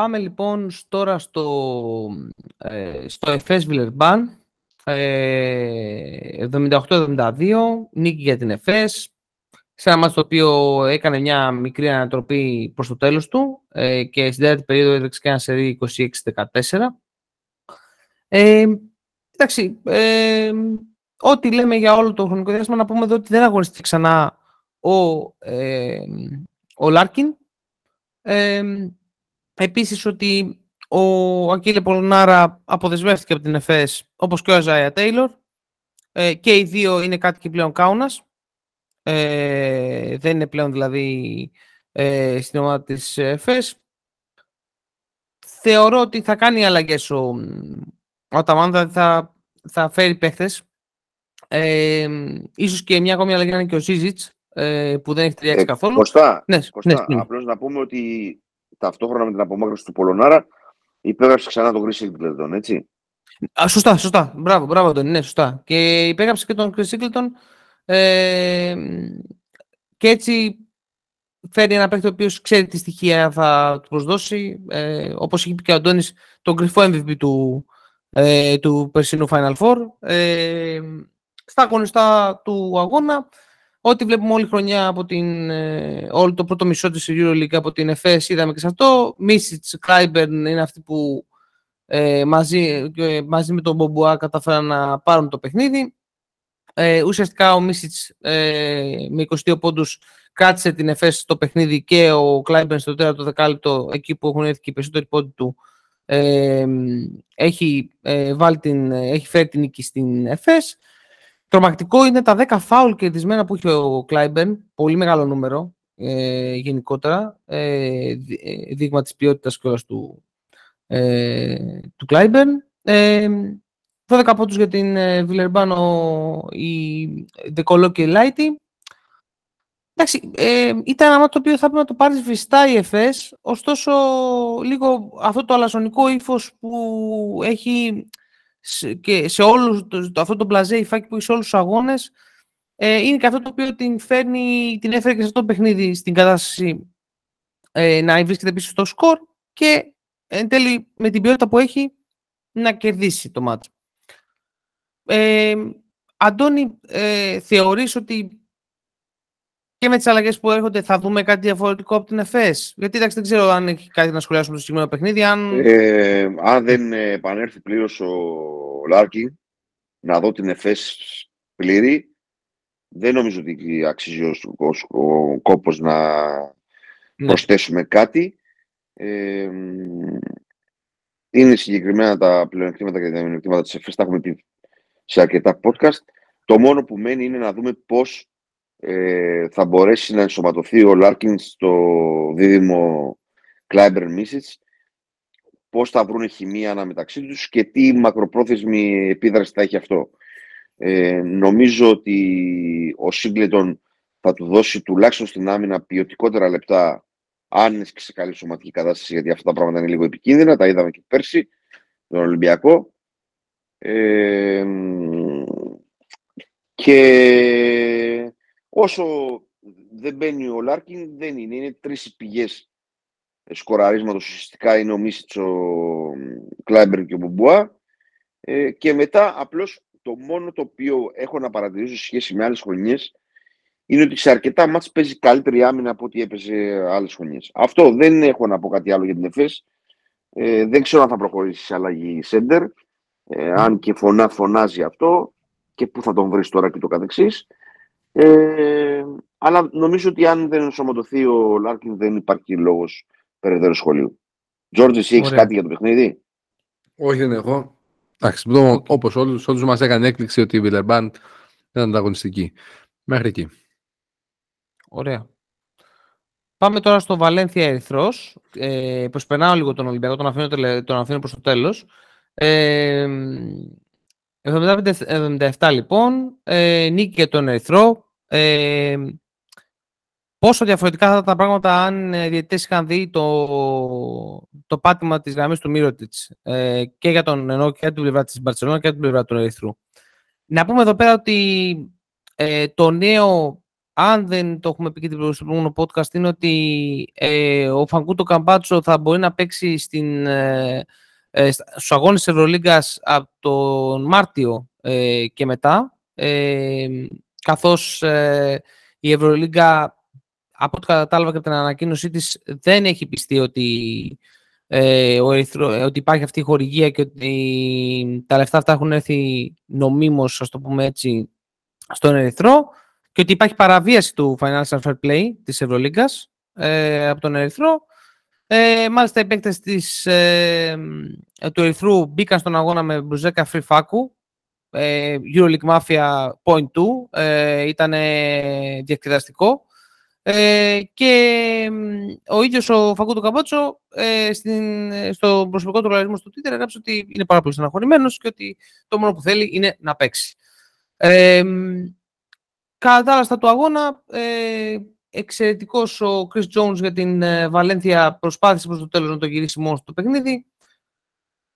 Πάμε λοιπόν τώρα στο, ε, στο Εφές Βιλερμπάν. 78-72, νίκη για την Εφές. Σε ένα μάτι το οποίο έκανε μια μικρή ανατροπή προς το τέλος του ε, και στην τέταρτη περίοδο έδειξε και ένα σερί 26-14. Ε, εντάξει, ε, ό,τι λέμε για όλο το χρονικό διάστημα να πούμε εδώ ότι δεν αγωνιστεί ξανά ο, ε, ο Λάρκιν. Ε, επίσης ότι ο Ακίλε Πολωνάρα αποδεσμεύτηκε από την ΕΦΕΣ όπως και ο Αζάια Τέιλορ ε, και οι δύο είναι κάτοικοι πλέον κάουνας. Ε, δεν είναι πλέον δηλαδή ε, στην ομάδα της ΕΦΕΣ. Θεωρώ ότι θα κάνει αλλαγές ο, ο Ταμάντα, θα, θα φέρει παίχτες. Ε, ίσως και μια ακόμη αλλαγή να είναι και ο Σίζιτς, ε, που δεν έχει ταιριάξει ε, καθόλου. Κωστά, ναι, Κωστά ναι, απλώς να πούμε ότι ταυτόχρονα με την απομάκρυνση του Πολωνάρα υπέγραψε ξανά τον Chris Singleton, έτσι. Α, σωστά, σωστά. Μπράβο, μπράβο τον, ναι, σωστά. Και υπέγραψε και τον Chris Singleton ε, και έτσι φέρει ένα παίκτη ο οποίος ξέρει τι στοιχεία θα του προσδώσει. Ε, Όπως είχε πει και ο Αντώνης, τον κρυφό MVP του, ε, του περσινού Final Four. Ε, στα αγωνιστά του αγώνα, ό,τι βλέπουμε όλη χρονιά από την, ε, όλο το πρώτο μισό της EuroLeague από την ΕΦΕΣ είδαμε και σε αυτό. Μίσιτς, Κράιμπερν είναι αυτοί που ε, μαζί, ε, μαζί με τον Μπομπουά καταφέραν να πάρουν το παιχνίδι. Ε, ουσιαστικά ο Μίσιτς ε, με 22 πόντους κράτησε την ΕΦΕΣ στο παιχνίδι και ο Κλάιμπερν στο τέταρτο δεκάλεπτο εκεί που έχουν έρθει και οι περισσότεροι πόντοι του ε, έχει, ε, βάλει την, έχει φέρει την νίκη στην ΕΦΕΣ. Τρομακτικό είναι τα 10 φάουλ κερδισμένα που είχε ο Κλάιμπερν, πολύ μεγάλο νούμερο ε, γενικότερα, ε, δείγμα της ποιότητας κιόλας του, ε, του Κλάιμπερν. Ε, 12 πόντους για την Βιλερμπάνο η Δεκολό και η Λάιτι. Εντάξει, ε, ήταν ένα το οποίο θα πρέπει να το πάρεις σβηστά η ΕΦΕΣ, ωστόσο λίγο αυτό το αλαζονικό ύφος που έχει και σε όλους, το, αυτό το μπλαζέ υφάκι που έχει σε όλους τους αγώνες ε, είναι και αυτό το οποίο την, φέρνει, την έφερε και σε αυτό το παιχνίδι στην κατάσταση ε, να βρίσκεται πίσω στο σκορ και εν τέλει με την ποιότητα που έχει να κερδίσει το μάτσο. Ε, Αντώνη, ε, θεωρείς ότι και με τις αλλαγές που έρχονται θα δούμε κάτι διαφορετικό από την ΕΦΕΣ. Γιατί εντάξει, δεν ξέρω αν έχει κάτι να σχολιάσουμε στο συγκεκριμένο παιχνίδι. Αν, ε, αν δεν επανέλθει πλήρως ο Λάρκιν, να δω την ΕΦΕΣ πλήρη, δεν νομίζω ότι αξίζει ο, ο, ο κόπος να ναι. προσθέσουμε κάτι. Ε, είναι συγκεκριμένα τα πλεονεκτήματα και τα μειονεκτήματα της ΕΦΕΣ, τα έχουμε πει σε αρκετά podcast. Το μόνο που μένει είναι να δούμε πώς ε, θα μπορέσει να ενσωματωθεί ο Λάρκιν στο δίδυμο Κλάιμπερν Μίσιτς πώς θα βρουν χημεία αναμεταξύ τους και τι μακροπρόθεσμη επίδραση θα έχει αυτό. Ε, νομίζω ότι ο Σίγκλετον θα του δώσει τουλάχιστον στην άμυνα ποιοτικότερα λεπτά αν είναι και σε καλή σωματική κατάσταση, γιατί αυτά τα πράγματα είναι λίγο επικίνδυνα. Τα είδαμε και πέρσι, τον Ολυμπιακό. Ε, και Όσο δεν μπαίνει ο Λάρκιν, δεν είναι. Είναι τρεις πηγές σκοραρίσματος. Ουσιαστικά είναι ο Μίσιτς, ο Κλάιμπερν και ο Μπομπουά. Ε, και μετά απλώς το μόνο το οποίο έχω να παρατηρήσω σε σχέση με άλλες χρονιές είναι ότι σε αρκετά ματς παίζει καλύτερη άμυνα από ό,τι έπαιζε άλλες χρονιές. Αυτό δεν έχω να πω κάτι άλλο για την ΕΦΕΣ. Ε, δεν ξέρω αν θα προχωρήσει σε αλλαγή σέντερ. Ε, αν και φωνά, φωνάζει αυτό και πού θα τον βρεις τώρα και το καθεξής. Ε, αλλά νομίζω ότι αν δεν ενσωματωθεί ο Λάρκιν δεν υπάρχει λόγος περαιτέρω σχολίου. Τζορτζ, εσύ έχεις κάτι για το παιχνίδι; Όχι, δεν έχω. Εντάξει, όπως όλους όλους μας έκανε έκπληξη ότι η Βιλερμπάν ήταν ανταγωνιστική. Μέχρι εκεί. Ωραία. Πάμε τώρα στο Βαλένθια Ερυθρός. Ε, προσπερνάω λίγο τον Ολυμπιακό, τον αφήνω, τον αφήνω προς το τέλος. Ε, 77 λοιπόν, ε, νίκη για τον Ερυθρό. Ε, πόσο διαφορετικά θα ήταν τα πράγματα αν οι διαιτητές είχαν δει το, το πάτημα της γραμμής του Μύρωτιτς ε, και για τον ενώ και για την πλευρά της Μπαρτσελώνα και για την πλευρά του Ερυθρού. Να πούμε εδώ πέρα ότι ε, το νέο αν δεν το έχουμε πει και στο προηγούμενο podcast, είναι ότι ε, ο Φαγκούτο Καμπάτσο θα μπορεί να παίξει στην, ε, ε, στους αγώνες της Ευρωλίγκας από τον Μάρτιο ε, και μετά, ε, καθώς ε, η Ευρωλίγκα, από ό,τι κατάλαβα και από την ανακοίνωσή της, δεν έχει πιστεί ότι, ε, ο Ερυθρό, ότι υπάρχει αυτή η χορηγία και ότι τα λεφτά αυτά έχουν έρθει νομίμως, ας το πούμε έτσι, στον Ερυθρό και ότι υπάρχει παραβίαση του Financial Fair Play της Ευρωλίγκας ε, από τον Ερυθρό. Ε, μάλιστα οι παίκτες της, ε, του Ερυθρού μπήκαν στον αγώνα με μπουζέκα free φάκου. Ε, Euroleague Mafia Point 2. Ε, ήταν διεκδιδαστικό. Ε, και ο ίδιος ο Φακούτο Καμπότσο ε, στην, στο προσωπικό του λογαριασμό στο Twitter έγραψε ότι είναι πάρα πολύ στεναχωρημένος και ότι το μόνο που θέλει είναι να παίξει. Ε, Κατά τα του αγώνα, ε, εξαιρετικός ο Chris Jones για την ε, Βαλένθια προσπάθησε προς το τέλος να το γυρίσει μόνος στο παιχνίδι.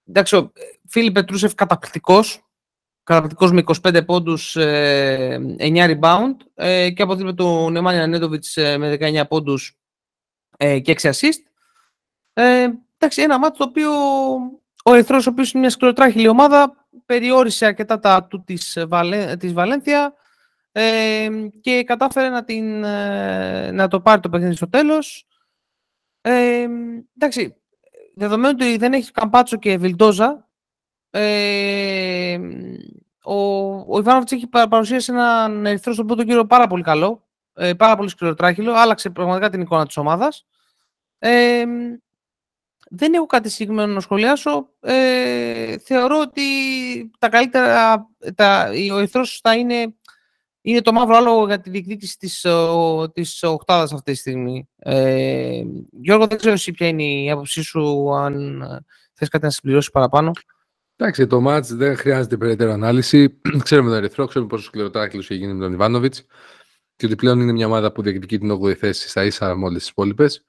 Εντάξει, ο Φίλιπ Πετρούσεφ καταπληκτικός, καταπληκτικός με 25 πόντους, ε, 9 rebound ε, και από δίπλα του Νεμάνια Νέντοβιτς ε, με 19 πόντους ε, και 6 assist. Ε, εντάξει, ένα μάτι το οποίο ο Ερυθρός, ο οποίος είναι μια σκληροτράχηλη ομάδα, περιόρισε αρκετά τα του της, Βαλέ, της Βαλένθια, και κατάφερε να, την, ε, να το πάρει το παιχνίδι στο τέλος. Ε, εντάξει, δεδομένου ότι δεν έχει Καμπάτσο και Βιλντόζα, ε, ο, ο Ιβάνοβιτς έχει παρουσίασει έναν ερυθρό στον πρώτο κύριο πάρα πολύ καλό, ε, πάρα πολύ σκληροτράχυλο, άλλαξε πραγματικά την εικόνα της ομάδας. Ε, δεν έχω κάτι συγκεκριμένο να σχολιάσω. Ε, θεωρώ ότι τα καλύτερα, τα, ο ερυθρός θα είναι είναι το μαύρο άλογο για τη διεκδίκηση της, της οκτάδας αυτή τη στιγμή. Ε, Γιώργο, δεν ξέρω εσύ ποια είναι η άποψή σου, αν ε, θες κάτι να συμπληρώσεις παραπάνω. Εντάξει, το μάτς δεν χρειάζεται περαιτέρω ανάλυση. ξέρουμε τον Ερυθρό, ξέρουμε πόσο σκληροτράχυλος έχει γίνει με τον Ιβάνοβιτς και ότι πλέον είναι μια ομάδα που διεκδικεί την 8η θέση στα ίσα με όλες τις υπόλοιπες.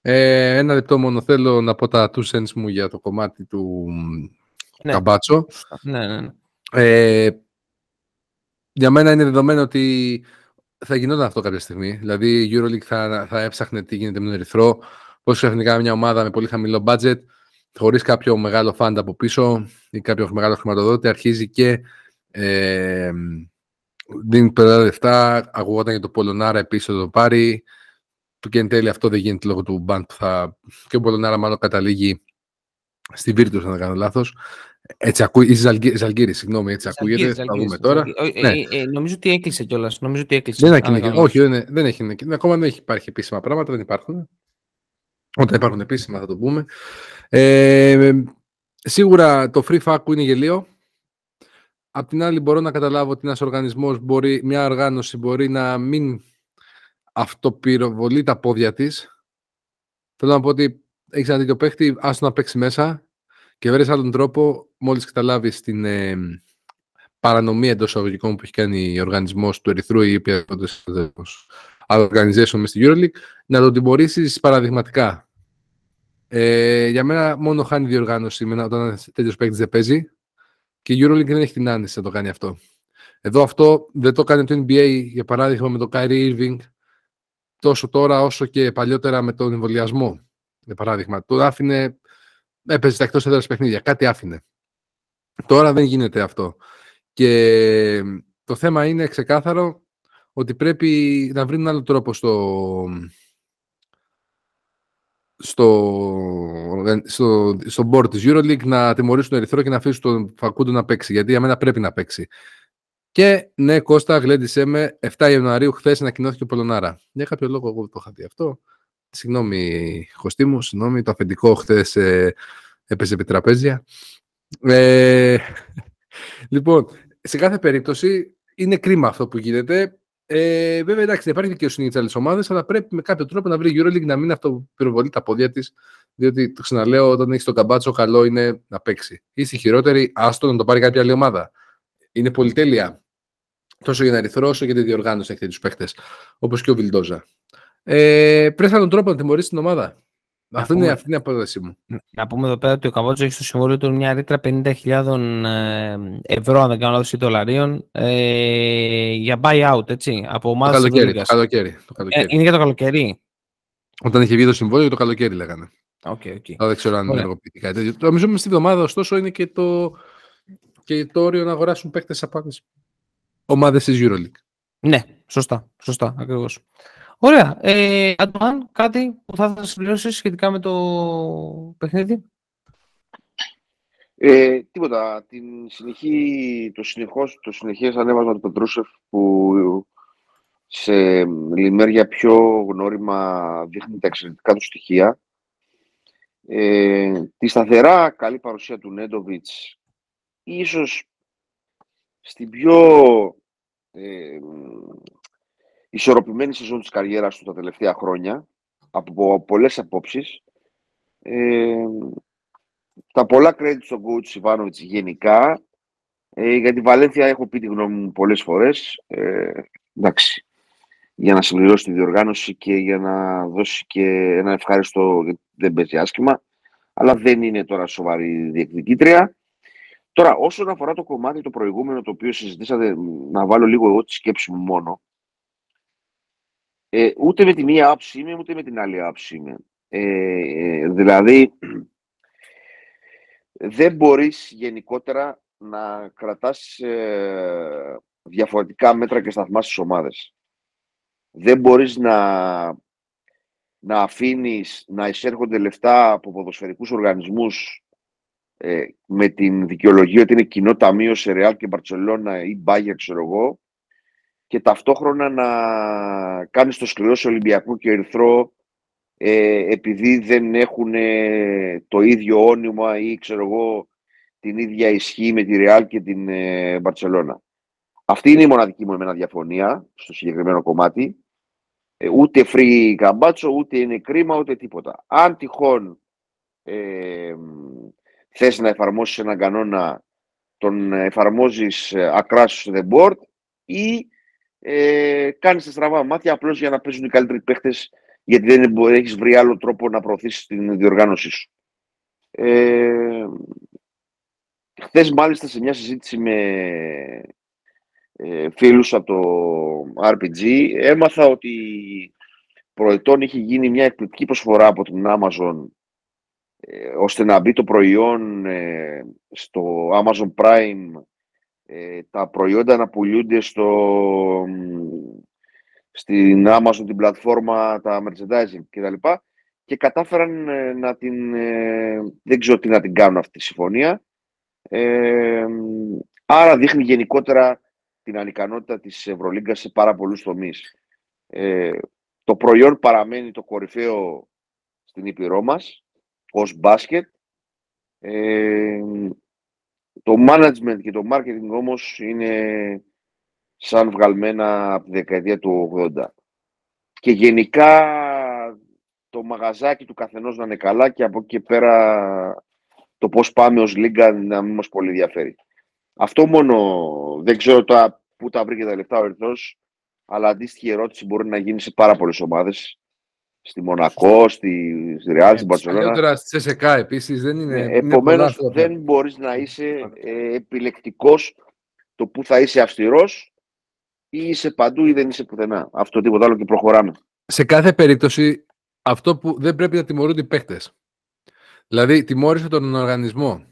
Ε, ένα λεπτό μόνο θέλω να πω τα two cents μου για το κομμάτι του ναι. Καμπάτσο. Ναι, ναι, ναι. Ε, για μένα είναι δεδομένο ότι θα γινόταν αυτό κάποια στιγμή. Δηλαδή η EuroLeague θα, θα έψαχνε τι γίνεται με τον Ερυθρό, πώς ξαφνικά μια ομάδα με πολύ χαμηλό budget, χωρίς κάποιο μεγάλο φαντ από πίσω ή κάποιο μεγάλο χρηματοδότη, αρχίζει και ε, δίνει πολλά λεφτά. Ακουγόταν για το Πολωνάρα επίσης το πάρει. Του και εν τέλει αυτό δεν γίνεται λόγω του μπαντ που θα. και ο Πολωνάρα μάλλον καταλήγει στη Virtus, αν δεν κάνω λάθος. Έτσι ακούει, η Ζαλγκύρη, συγγνώμη, έτσι ακούγεται, θα δούμε τώρα. Ε, ναι. ε, ε, νομίζω ότι έκλεισε κιόλας. Νομίζω ότι έκλεισε. Δεν έχει όχι, δεν, δεν έχει Ακόμα δεν έχει υπάρχει επίσημα πράγματα, δεν υπάρχουν. Όταν υπάρχουν επίσημα θα το πούμε. Ε, σίγουρα το free fuck είναι γελίο. Απ' την άλλη μπορώ να καταλάβω ότι ένας οργανισμός μπορεί, μια οργάνωση μπορεί να μην αυτοπυροβολεί τα πόδια της. Θέλω να πω ότι έχεις ένα τέτοιο παίχτη, άστο να παίξει μέσα και βρει άλλον τρόπο, μόλις καταλάβεις την ε, παρανομία εντός αγωγικών που έχει κάνει ο οργανισμός του Ερυθρού ή οποιαδήποτε άλλο organization μες στη EuroLeague, να το τιμωρήσεις παραδειγματικά. Ε, για μένα μόνο χάνει διοργάνωση με όταν ένας τέτοιος παίκτης δεν παίζει και η EuroLeague δεν έχει την άνεση να το κάνει αυτό. Εδώ αυτό δεν το κάνει το NBA, για παράδειγμα με τον Kyrie Irving, τόσο τώρα όσο και παλιότερα με τον εμβολιασμό. Για παράδειγμα, το άφηνε έπαιζε τα εκτός έδρας παιχνίδια. Κάτι άφηνε. Τώρα δεν γίνεται αυτό. Και το θέμα είναι ξεκάθαρο ότι πρέπει να βρει έναν άλλο τρόπο στο, στο, στο, στο board της EuroLeague να τιμωρήσουν τον Ερυθρό και να αφήσουν τον Φακούντο να παίξει. Γιατί για μένα πρέπει να παίξει. Και ναι, Κώστα, γλέντισέ με 7 Ιανουαρίου χθες ανακοινώθηκε ο Πολωνάρα. Για κάποιο λόγο εγώ το είχα δει αυτό. Συγγνώμη, Χωστή μου, συγγνώμη, το αφεντικό χθες ε, έπαιζε επί τραπέζια. Ε, λοιπόν, σε κάθε περίπτωση είναι κρίμα αυτό που γίνεται. Ε, βέβαια, εντάξει, δεν υπάρχει δικαιοσύνη για τις άλλες ομάδες, αλλά πρέπει με κάποιο τρόπο να βρει η Euroleague να μην αυτοπυροβολεί τα πόδια της. Διότι το ξαναλέω, όταν έχεις τον καμπάτσο, καλό είναι να παίξει. Είσαι χειρότερη, άστο να το πάρει κάποια άλλη ομάδα. Είναι πολυτέλεια. Τόσο για να ερυθρό, όσο για τη διοργάνωση έχει τους παίχτε. Όπως και ο Βιλντόζα. Ε, πρέπει να τον τρόπο να τιμωρήσει την ομάδα. Αυτό είναι, αυτή είναι η απόδοση μου. Να πούμε εδώ πέρα ότι ο Καμπότζο έχει στο συμβόλαιο του μια ρήτρα 50.000 ε, ευρώ, αν δεν κάνω λάθος, δολαρίων, ε, για buyout, έτσι, από ομάδα το καλοκαίρι, το καλοκαίρι, το καλοκαίρι. Ε, είναι για το καλοκαίρι. Όταν είχε βγει το συμβόλαιο, το καλοκαίρι λέγανε. Okay, okay. δεν ξέρω αν είναι κάτι τέτοιο. Νομίζω στη εβδομάδα, ωστόσο, είναι και το, και το όριο να αγοράσουν παίκτες από άλλε ομάδες της Euroleague. Ναι, σωστά, σωστά, ακριβώς. Ωραία. Ε, Αντουάν, κάτι που θα ήθελα να συμπληρώσει σχετικά με το παιχνίδι; Ε, τίποτα. Την συνεχή, το, συνεχώς, το συνεχές ανέβασμα του Πετρούσεφ που σε λιμέρια πιο γνώριμα δείχνει τα εξαιρετικά του στοιχεία. Ε, τη σταθερά καλή παρουσία του Νέντοβιτς ίσως στην πιο ε, ισορροπημένη σεζόν της καριέρας του τα τελευταία χρόνια, από πολλές απόψεις. Ε, τα πολλά credit στον coach Ιβάνοβιτς γενικά. Ε, για τη Βαλένθια έχω πει τη γνώμη μου πολλές φορές. Ε, εντάξει, για να συμπληρώσει τη διοργάνωση και για να δώσει και ένα ευχάριστο, γιατί δεν παίζει άσχημα, αλλά δεν είναι τώρα σοβαρή διεκδικήτρια. Τώρα, όσον αφορά το κομμάτι το προηγούμενο το οποίο συζητήσατε, να βάλω λίγο εγώ τη σκέψη μου μόνο, ε, ούτε με τη μία άποψη είμαι, ούτε με την άλλη άποψη είμαι. Ε, δηλαδή, δεν μπορείς γενικότερα να κρατάς ε, διαφορετικά μέτρα και σταθμά στις ομάδες. Δεν μπορείς να, να αφήνεις να εισέρχονται λεφτά από ποδοσφαιρικούς οργανισμούς ε, με την δικαιολογία ότι είναι κοινό ταμείο σε Ρεάλ και Μπαρτσελώνα ή Μπάγια, ξέρω εγώ, και ταυτόχρονα να κάνεις το σκληρό σε Ολυμπιακό και Ερυθρό ε, επειδή δεν έχουν το ίδιο όνειμα ή ξέρω εγώ την ίδια ισχύ με τη Ρεάλ και την ε, Μπαρτσελώνα. Αυτή είναι η μοναδική μου εμένα διαφωνία στο συγκεκριμένο κομμάτι. Ε, ούτε free καμπάτσο, ούτε είναι κρίμα, ούτε τίποτα. Αν τυχόν ε, θες να εφαρμόσεις έναν κανόνα, τον εφαρμόζεις ε, across the board ή ε, κάνεις τα στραβά μάτια απλώς για να παίζουν οι καλύτεροι παίχτες γιατί δεν έχεις βρει άλλο τρόπο να προωθήσεις την διοργάνωσή σου. Ε, χθες μάλιστα σε μια συζήτηση με ε, φίλους από το RPG έμαθα ότι προετών είχε γίνει μια εκπληκτική προσφορά από την Amazon ε, ώστε να μπει το προϊόν ε, στο Amazon Prime ε, τα προϊόντα να πουλούνται στο, στην Amazon την πλατφόρμα, τα merchandising κτλ. Και, και κατάφεραν να την, δεν ξέρω τι να την κάνουν αυτή τη συμφωνία. άρα δείχνει γενικότερα την ανικανότητα της Ευρωλίγκας σε πάρα πολλούς τομείς. το προϊόν παραμένει το κορυφαίο στην Ήπειρό μας ως μπάσκετ. Ε, το management και το marketing όμως είναι σαν βγαλμένα από τη δεκαετία του 80. Και γενικά το μαγαζάκι του καθενός να είναι καλά και από εκεί πέρα το πώς πάμε ως λίγκα να μην μας πολύ ενδιαφέρει. Αυτό μόνο δεν ξέρω τώρα πού τα βρήκε τα λεφτά ο Ερθρός, αλλά αντίστοιχη ερώτηση μπορεί να γίνει σε πάρα πολλές ομάδες στη Μονακό, στη, στη Ρεάλ, στην Παρσελόνα. Τώρα στη ΣΕΣΕΚΑ επίσης δεν είναι... Ε, Επομένως, δεν μπορείς να είσαι ε, επιλεκτικός το που θα είσαι αυστηρός ή είσαι παντού ή δεν είσαι πουθενά. Αυτό τίποτα άλλο και προχωράμε. Σε κάθε περίπτωση αυτό που δεν πρέπει να τιμωρούνται οι παίκτες. Δηλαδή τιμώρησε τον οργανισμό.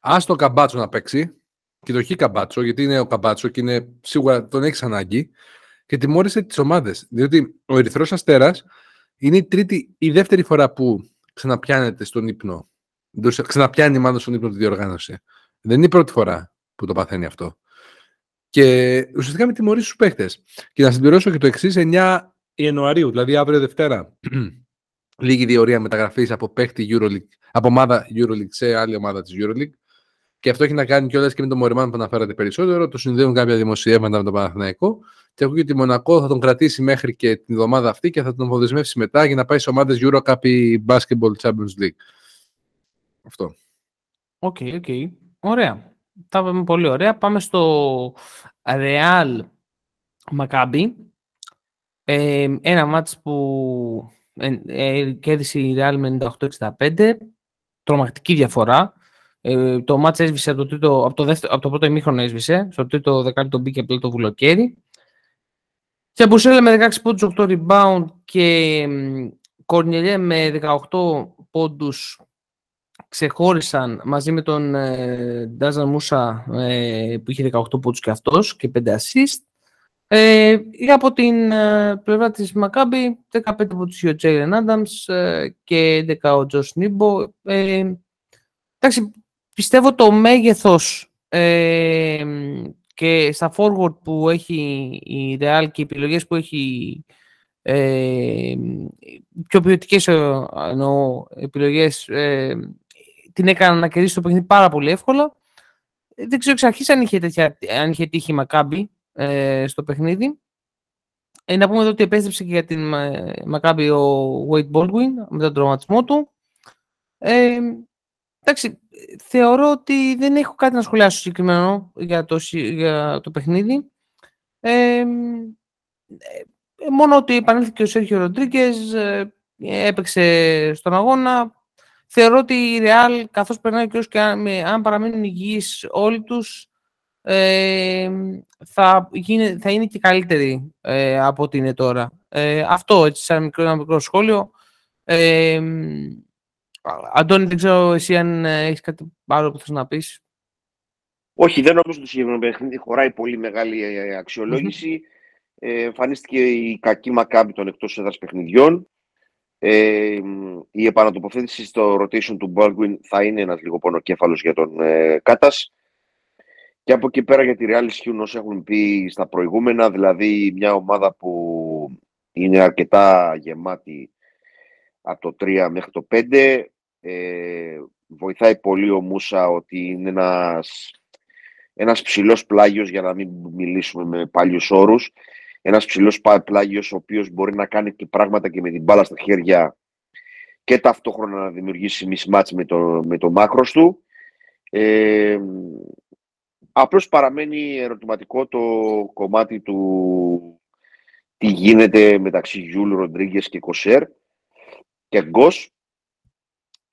Α το καμπάτσο να παίξει και το χει καμπάτσο, γιατί είναι ο καμπάτσο και είναι, σίγουρα τον έχεις ανάγκη, και τιμώρησε τις ομάδες. Διότι ο Ερυθρός Αστέρας είναι η, τρίτη, η δεύτερη φορά που ξαναπιάνεται στον ύπνο. Ξαναπιάνει μάλλον στον ύπνο τη διοργάνωση. Δεν είναι η πρώτη φορά που το παθαίνει αυτό. Και ουσιαστικά με τιμωρείς στου παίχτε. Και να συμπληρώσω και το εξής: 9 Ιανουαρίου, δηλαδή αύριο Δευτέρα, λίγη διορία μεταγραφής από παίχτη Euroleague, από ομάδα Euroleague σε άλλη ομάδα της Euroleague. Και αυτό έχει να κάνει κιόλας και με τον Μωριμάν που αναφέρατε περισσότερο. Το συνδέουν κάποια δημοσιεύματα με τον Παναθηναϊκό. Και ακούγεται ότι Μονακό θα τον κρατήσει μέχρι και την εβδομάδα αυτή και θα τον αποδεσμεύσει μετά για να πάει σε ομάδες Eurocup ή Basketball Champions League. Αυτό. OK, okay, OK. Okay. Ωραία. Τα είπαμε πολύ ωραία. Πάμε στο Real Maccabi. Ε, ένα ματς που ε, ε, κέρδισε η Real με 98-65. Τρομακτική διαφορά. Ε, το μάτς έσβησε από το, τρίτο, από, το δεύτερο, από το πρώτο ημίχρονο έσβησε. Στο τρίτο δεκάλεπτο μπήκε απλά το βουλοκέρι. Και Μπουσέλε με 16 πόντους, 8 rebound και Κορνιελιέ με 18 πόντους ξεχώρισαν μαζί με τον ε, Ντάζαν Μούσα ε, που είχε 18 πόντους και αυτός και 5 assist. Ε, από την ε, πλευρά της Μακάμπη, 15 πόντους είχε ο Τζέιλεν Άνταμς ε, και 11 ο Τζος Νίμπο. Ε, εντάξει, πιστεύω το μέγεθος ε, και στα forward που έχει η Real και οι επιλογές που έχει ε, πιο ποιοτικές εννοώ, επιλογές ε, την έκαναν να κερδίσει το παιχνίδι πάρα πολύ εύκολα. Δεν ξέρω εξ αρχής αν είχε, τέτοια, αν είχε τύχει Μακάμπι ε, στο παιχνίδι. Ε, να πούμε εδώ ότι επέστρεψε και για την Μακάμπι ο Wade Baldwin μετά τον τραυματισμό του. Ε, εντάξει, θεωρώ ότι δεν έχω κάτι να σχολιάσω συγκεκριμένο για το, για το παιχνίδι. Ε, μόνο ότι επανέλθηκε ο Σέρχιο Ροντρίγκες, έπαιξε στον αγώνα, θεωρώ ότι η Real, καθώς περνάει ο και αν, αν παραμείνουν υγιείς όλοι τους, ε, θα, γίνει, θα είναι και καλύτερη ε, από ό,τι είναι τώρα. Ε, αυτό, έτσι, σαν μικρό, ένα μικρό σχόλιο. Ε, Αντώνη, δεν ξέρω εσύ αν έχεις κάτι άλλο που θες να πεις. Όχι, δεν νομίζω ότι το συγκεκριμένο παιχνίδι χωράει πολύ μεγάλη αξιολόγηση. Ε, εμφανίστηκε η κακή μακάμπη των εκτός έδρας παιχνιδιών. Ε, η επανατοποθέτηση στο rotation του Baldwin θα είναι ένας λίγο πονοκέφαλος για τον ε, Κάτας. Και από εκεί πέρα για τη Real ισχύουν όσο έχουν πει στα προηγούμενα, δηλαδή μια ομάδα που είναι αρκετά γεμάτη από το 3 μέχρι το 5. Ε, βοηθάει πολύ ο Μούσα ότι είναι ένας, ένας ψηλός πλάγιος για να μην μιλήσουμε με παλιούς όρους ένας ψηλός πλάγιος, ο οποίος μπορεί να κάνει και πράγματα και με την μπάλα στα χέρια και ταυτόχρονα να δημιουργήσει mismatch με το, με το μάκρος του. Ε, απλώς παραμένει ερωτηματικό το κομμάτι του τι γίνεται μεταξύ Γιούλ, Ροντρίγκες και Κοσέρ και Γκος,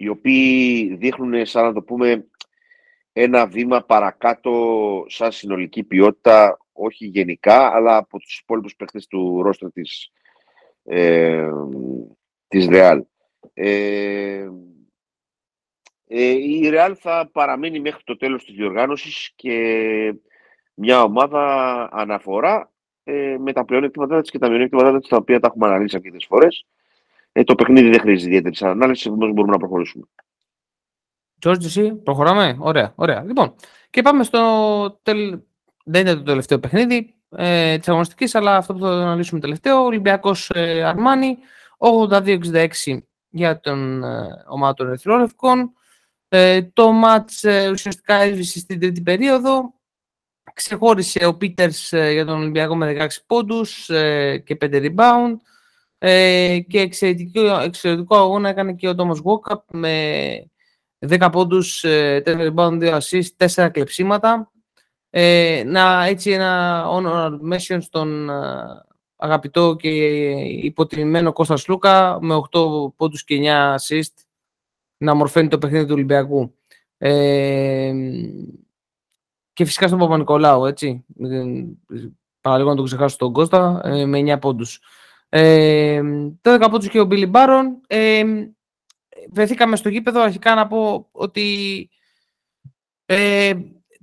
οι οποίοι δείχνουν, σαν να το πούμε, ένα βήμα παρακάτω σαν συνολική ποιότητα όχι γενικά, αλλά από τους υπόλοιπους παίχτες του ρόστρα της, ε, της Real. Ε, ε, η Real θα παραμείνει μέχρι το τέλος της διοργάνωσης και μια ομάδα αναφορά ε, με τα πλεονέκτηματά της και τα μειονέκτηματά της, τα οποία τα έχουμε αναλύσει αρκετές φορές. Ε, το παιχνίδι δεν χρήζει ιδιαίτερη ανάλυση, επομένως μπορούμε να προχωρήσουμε. Τζόρτζ, εσύ, προχωράμε; Ωραία, ωραία. Λοιπόν, και πάμε στο τελ δεν είναι το τελευταίο παιχνίδι ε, της αγωνιστικής, αλλά αυτό που θα αναλύσουμε τελευταίο. Ολυμπιακός ε, Αρμάνι, 82-66 για τον ε, ομάδα των Ερυθρόλευκων. Ε, το μάτς ε, ουσιαστικά έσβησε στην τρίτη περίοδο. Ξεχώρισε ο Πίτερς ε, για τον Ολυμπιακό με 16 πόντους ε, και 5 rebound. Και εξαιρετικό, εξαιρετικό αγώνα έκανε και ο Τόμος Γουόκαπ με 10 πόντους, 4 rebound, 2 assist, 4 κλεψίματα. Ε, να έτσι ένα honor mention στον uh, αγαπητό και υποτιμημένο Κώστας Λούκα με 8 πόντους και 9 assist να μορφαίνει το παιχνίδι του Ολυμπιακού. Ε, και φυσικά στον Παπα-Νικολάου, έτσι. Παραλίγο να το ξεχάσω τον Κώστα, ε, με 9 πόντους. Ε, το 10 πόντους και ο Μπίλι Μπάρον. Ε, βρεθήκαμε στο γήπεδο, αρχικά να πω ότι ε,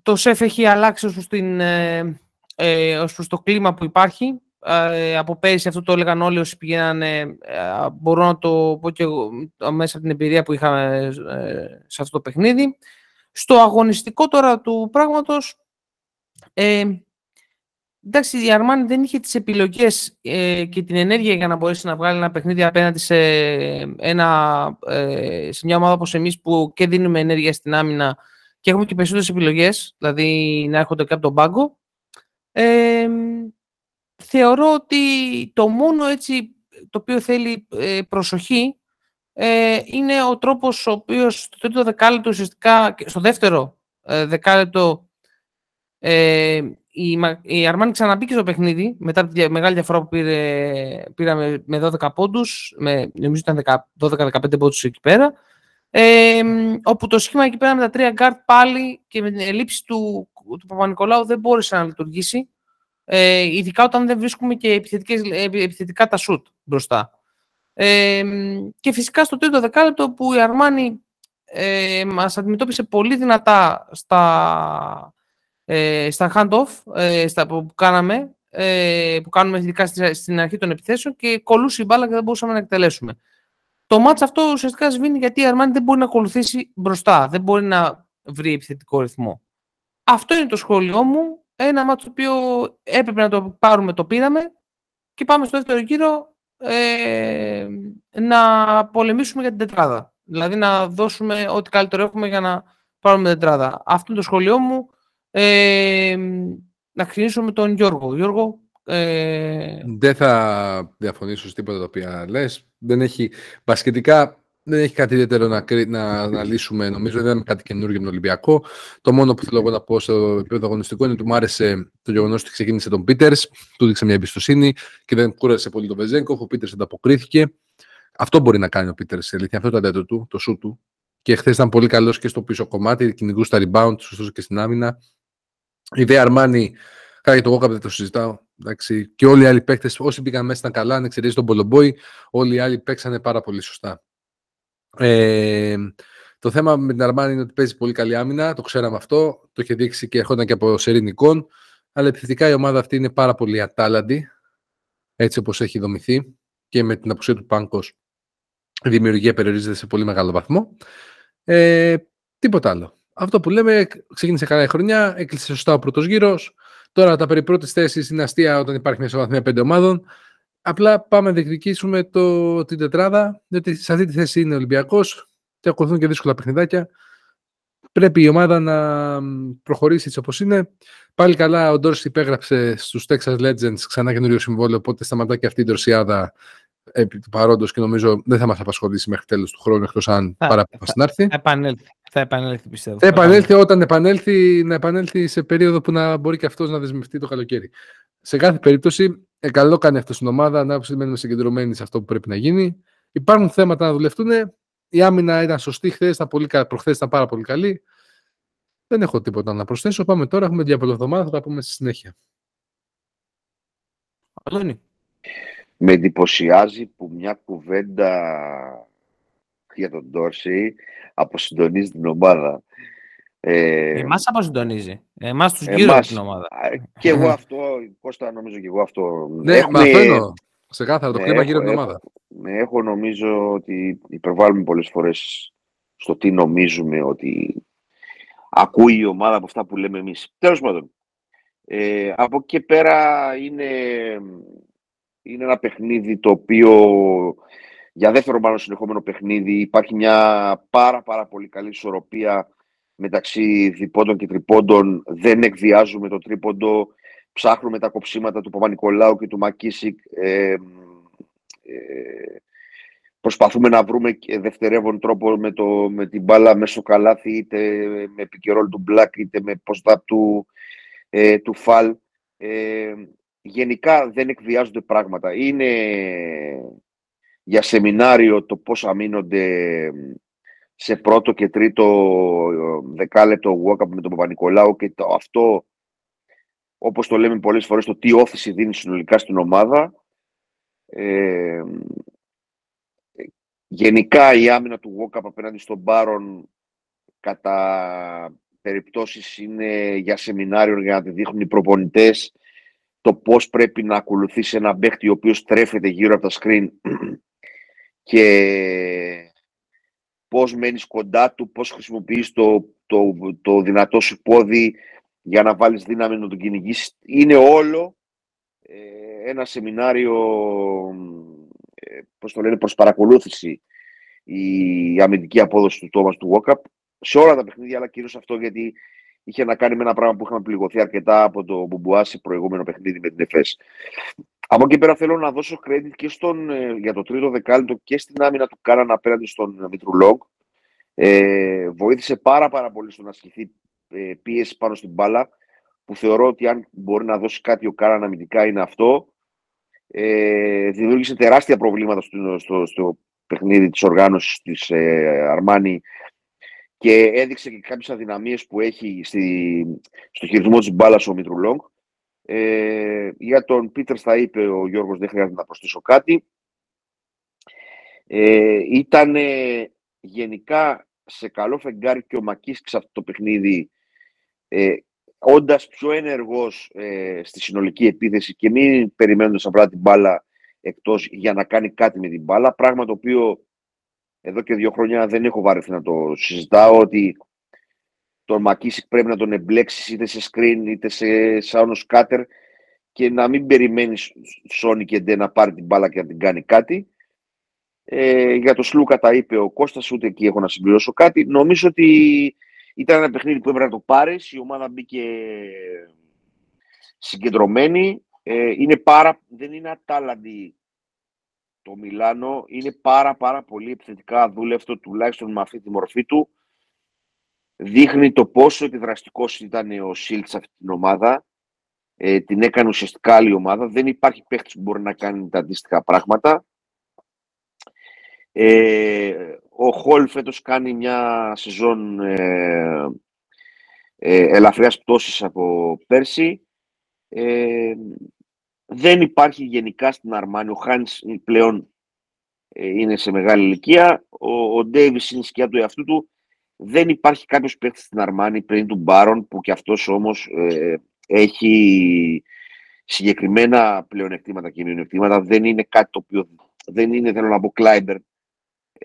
το ΣΕΦ έχει αλλάξει ως προς, την, ε, ε το κλίμα που υπάρχει. Ε, από πέρυσι αυτό το έλεγαν όλοι όσοι πηγαίνανε, ε, μπορώ να το πω και εγώ μέσα από την εμπειρία που είχαμε σε αυτό το παιχνίδι. Στο αγωνιστικό τώρα του πράγματος, ε, εντάξει, η Αρμάνη δεν είχε τις επιλογές και την ενέργεια για να μπορέσει να βγάλει ένα παιχνίδι απέναντι σε, ένα, σε μια ομάδα όπως εμείς που και δίνουμε ενέργεια στην άμυνα και έχουμε και περισσότερες επιλογές, δηλαδή να έρχονται και από τον πάγκο. Ε, θεωρώ ότι το μόνο έτσι το οποίο θέλει ε, προσοχή ε, είναι ο τρόπος ο οποίος στο τρίτο δεκάλεπτο ουσιαστικά, στο δεύτερο ε, δεκάλεπτο ε, η, η Αρμάνη ξαναμπήκε στο παιχνίδι μετά τη μεγάλη διαφορά που πήρε, πήραμε με 12 πόντους, με, νομίζω ήταν 12-15 πόντους εκεί πέρα, ε, όπου το σχήμα εκεί πέρα με τα τρία γκαρντ πάλι και με την έλλειψη του, του Παπα-Νικολάου δεν μπόρεσε να λειτουργήσει, ε, ειδικά όταν δεν βρίσκουμε και επιθετικά τα σουτ μπροστά. Ε, και φυσικά στο τρίτο δεκάλεπτο που η Αρμάνη ε, μας αντιμετώπισε πολύ δυνατά στα, ε, στα hand-off ε, στα, που, κάναμε, ε, που κάνουμε ειδικά στην αρχή των επιθέσεων και κολούσε η μπάλα και δεν μπορούσαμε να εκτελέσουμε. Το μάτς αυτό ουσιαστικά σβήνει γιατί η Αρμάνη δεν μπορεί να ακολουθήσει μπροστά, δεν μπορεί να βρει επιθετικό ρυθμό. Αυτό είναι το σχόλιο μου. Ένα μάτς το οποίο έπρεπε να το πάρουμε, το πήραμε και πάμε στο δεύτερο γύρο ε, να πολεμήσουμε για την τετράδα. Δηλαδή να δώσουμε ό,τι καλύτερο έχουμε για να πάρουμε τετράδα. Αυτό είναι το σχολείο μου. Ε, να ξεκινήσουμε με τον Γιώργο. Γιώργο, ε... Δεν θα διαφωνήσω σε τίποτα το οποίο λες. Δεν έχει, μπασκετικά δεν έχει κάτι ιδιαίτερο να, να αναλύσουμε. Νομίζω δεν είναι κάτι καινούργιο με τον Ολυμπιακό. Το μόνο που θέλω να πω στο επίπεδο αγωνιστικό είναι ότι μου άρεσε το γεγονός ότι ξεκίνησε τον Πίτερς, του δείξε μια εμπιστοσύνη και δεν κούρασε πολύ τον Βεζέγκο. Ο Πίτερς ανταποκρίθηκε. Αυτό μπορεί να κάνει ο Πίτερς σε αλήθεια. Αυτό το αντέτο του, το σου του. Και χθες ήταν πολύ καλός και στο πίσω κομμάτι, κυνηγού στα rebound, σωστό και στην άμυνα. Η Δε Αρμάνι, κάτι το Walkup δεν το συζητάω. Εντάξει. Και όλοι οι άλλοι παίκτες, όσοι πήγαν μέσα ήταν καλά, αν εξαιρέσει τον Πολομπόη, όλοι οι άλλοι παίξανε πάρα πολύ σωστά. Ε, το θέμα με την Αρμάνι είναι ότι παίζει πολύ καλή άμυνα, το ξέραμε αυτό, το είχε δείξει και ερχόταν και από σερινικών, αλλά επιθετικά η ομάδα αυτή είναι πάρα πολύ ατάλλαντη, έτσι όπως έχει δομηθεί και με την απουσία του Πάνκος η δημιουργία περιορίζεται σε πολύ μεγάλο βαθμό. Ε, τίποτα άλλο. Αυτό που λέμε, ξεκίνησε καλά η χρονιά, έκλεισε σωστά ο πρώτος γύρος. Τώρα τα περί πρώτης θέσης είναι αστεία όταν υπάρχει μια ισοβαθμία πέντε ομάδων. Απλά πάμε να διεκδικήσουμε το, την τετράδα, διότι σε αυτή τη θέση είναι ο Ολυμπιακός και ακολουθούν και δύσκολα παιχνιδάκια. Πρέπει η ομάδα να προχωρήσει έτσι όπως είναι. Πάλι καλά, ο Ντόρση υπέγραψε στους Texas Legends ξανά καινούριο συμβόλαιο, οπότε σταματά και αυτή η Ντορσιάδα επί του παρόντος και νομίζω δεν θα μας απασχολήσει μέχρι τέλος του χρόνου, εκτός αν παραπάνω να έρθει. Θα επανέλθει. Θα επανέλθει, πιστεύω. Θα επανέλθει όταν επανέλθει, να επανέλθει σε περίοδο που να μπορεί και αυτός να δεσμευτεί το καλοκαίρι. Σε κάθε περίπτωση, ε, καλό κάνει αυτός στην ομάδα, να μένουμε συγκεντρωμένοι σε αυτό που πρέπει να γίνει. Υπάρχουν θέματα να δουλευτούν. Η άμυνα ήταν σωστή χθες, προχθές ήταν πάρα πολύ καλή. Δεν έχω τίποτα να προσθέσω. Πάμε τώρα, έχουμε εβδομάδα, θα τα πούμε στη συνέχεια. Αλόνι. Με εντυπωσιάζει που μια κουβέντα για τον Ντόρση αποσυντονίζει την ομάδα. Ε, εμάς αποσυντονίζει. Εμάς τους γύρω την ομάδα. Και εγώ αυτό, Κώστα, νομίζω και εγώ αυτό. Ναι, έχουμε, μα αυτό εννοώ. Ξεκάθαρα το ναι, κλίμα γύρω την ομάδα. Ναι, έχω νομίζω ότι υπερβάλλουμε πολλές φορές στο τι νομίζουμε ότι ακούει η ομάδα από αυτά που λέμε εμείς. Τέλος πάντων, ε, από εκεί και πέρα είναι, είναι ένα παιχνίδι το οποίο για δεύτερο μάλλον συνεχόμενο παιχνίδι υπάρχει μια πάρα πάρα πολύ καλή ισορροπία μεταξύ διπόντων και τριπώντων. Δεν εκβιάζουμε το τρίποντο, ψάχνουμε τα κοψίματα του Παπα-Νικολάου και του Μακίσικ. Ε, ε, προσπαθούμε να βρούμε δευτερεύον τρόπο με, το, με την μπάλα μέσω καλάθι είτε με επικαιρόλ του Μπλακ είτε με ποστά του, ε, του Φαλ. Ε, γενικά δεν εκβιάζονται πράγματα. Είναι για σεμινάριο το πώς αμήνονται σε πρώτο και τρίτο ε, δεκάλεπτο walk-up με τον Παπα-Νικολάου και το, αυτό, όπως το λέμε πολλές φορές, το τι όθηση δίνει συνολικά στην ομάδα. Ε, γενικά η άμυνα του walk-up απέναντι στον Μπάρον κατά περιπτώσεις είναι για σεμινάριο για να τη δείχνουν οι προπονητές το πώς πρέπει να ακολουθήσει ένα παίχτη ο οποίος τρέφεται γύρω από τα screen και πώς μένεις κοντά του, πώς χρησιμοποιείς το, το, το δυνατό σου πόδι για να βάλεις δύναμη να τον κυνηγήσεις. Είναι όλο ε, ένα σεμινάριο, ε, πώς το λένε, προς παρακολούθηση η αμυντική απόδοση του Τόμας του Βόκαπ σε όλα τα παιχνίδια, αλλά κυρίως αυτό γιατί είχε να κάνει με ένα πράγμα που είχαμε πληγωθεί αρκετά από το Μπουμπουάσι προηγούμενο παιχνίδι με την ΕΦΕΣ. Από εκεί πέρα θέλω να δώσω credit και στον, ε, για το τρίτο δεκάλεπτο και στην άμυνα του Κάναν απέναντι στον Μητρουλόγκ. Ε, βοήθησε πάρα πάρα πολύ στο να ασκηθεί ε, πίεση πάνω στην μπάλα. που θεωρώ ότι αν μπορεί να δώσει κάτι ο Κάρα αναμυντικά είναι αυτό. Ε, δημιούργησε τεράστια προβλήματα στο, στο, στο παιχνίδι της οργάνωσης της ε, Αρμάνη και έδειξε και κάποιες αδυναμίες που έχει στη, στο χειρισμό της μπάλας ο Μητρουλόγκ. Ε, για τον Πίτερς θα είπε ο Γιώργος, δεν χρειάζεται να προσθέσω κάτι. Ε, ήταν γενικά σε καλό φεγγάρι και ο Μακίσκ σε αυτό το παιχνίδι ε, όντας πιο ενεργός ε, στη συνολική επίθεση και μην περιμένοντας απλά την μπάλα εκτός για να κάνει κάτι με την μπάλα, πράγμα το οποίο εδώ και δύο χρόνια δεν έχω βαρεθεί να το συζητάω ότι τον Μακίσικ πρέπει να τον εμπλέξεις είτε σε screen είτε σε σάουνο σκάτερ και να μην περιμένεις Σόνι και Ντε να πάρει την μπάλα και να την κάνει κάτι. Ε, για το Σλούκα τα είπε ο Κώστας, ούτε εκεί έχω να συμπληρώσω κάτι. Νομίζω ότι ήταν ένα παιχνίδι που έπρεπε να το πάρεις. Η ομάδα μπήκε συγκεντρωμένη. Ε, είναι πάρα, δεν είναι ατάλλαντη το Μιλάνο. Είναι πάρα πάρα πολύ επιθετικά δούλευτο τουλάχιστον με αυτή τη μορφή του. Δείχνει το πόσο επιδραστικός ήταν ο Σίλτς σε αυτή την ομάδα. Ε, την έκανε ουσιαστικά άλλη ομάδα. Δεν υπάρχει παίχτη που μπορεί να κάνει τα αντίστοιχα πράγματα. Ε, ο Χολ φέτος κάνει μια σεζόν ε, ε, ελαφριάς πτώσης από πέρσι. Ε, δεν υπάρχει γενικά στην Αρμάνη. Ο Χάνης πλέον ε, είναι σε μεγάλη ηλικία. Ο, ο Ντέιβις είναι σκιά του εαυτού του. Δεν υπάρχει κάποιος παίχτης στην Αρμάνη πριν του Μπάρον που και αυτός όμως ε, έχει συγκεκριμένα πλεονεκτήματα και μειονεκτήματα. Δεν είναι κάτι το οποίο δεν είναι, θέλω να πω, Κλάιμπερ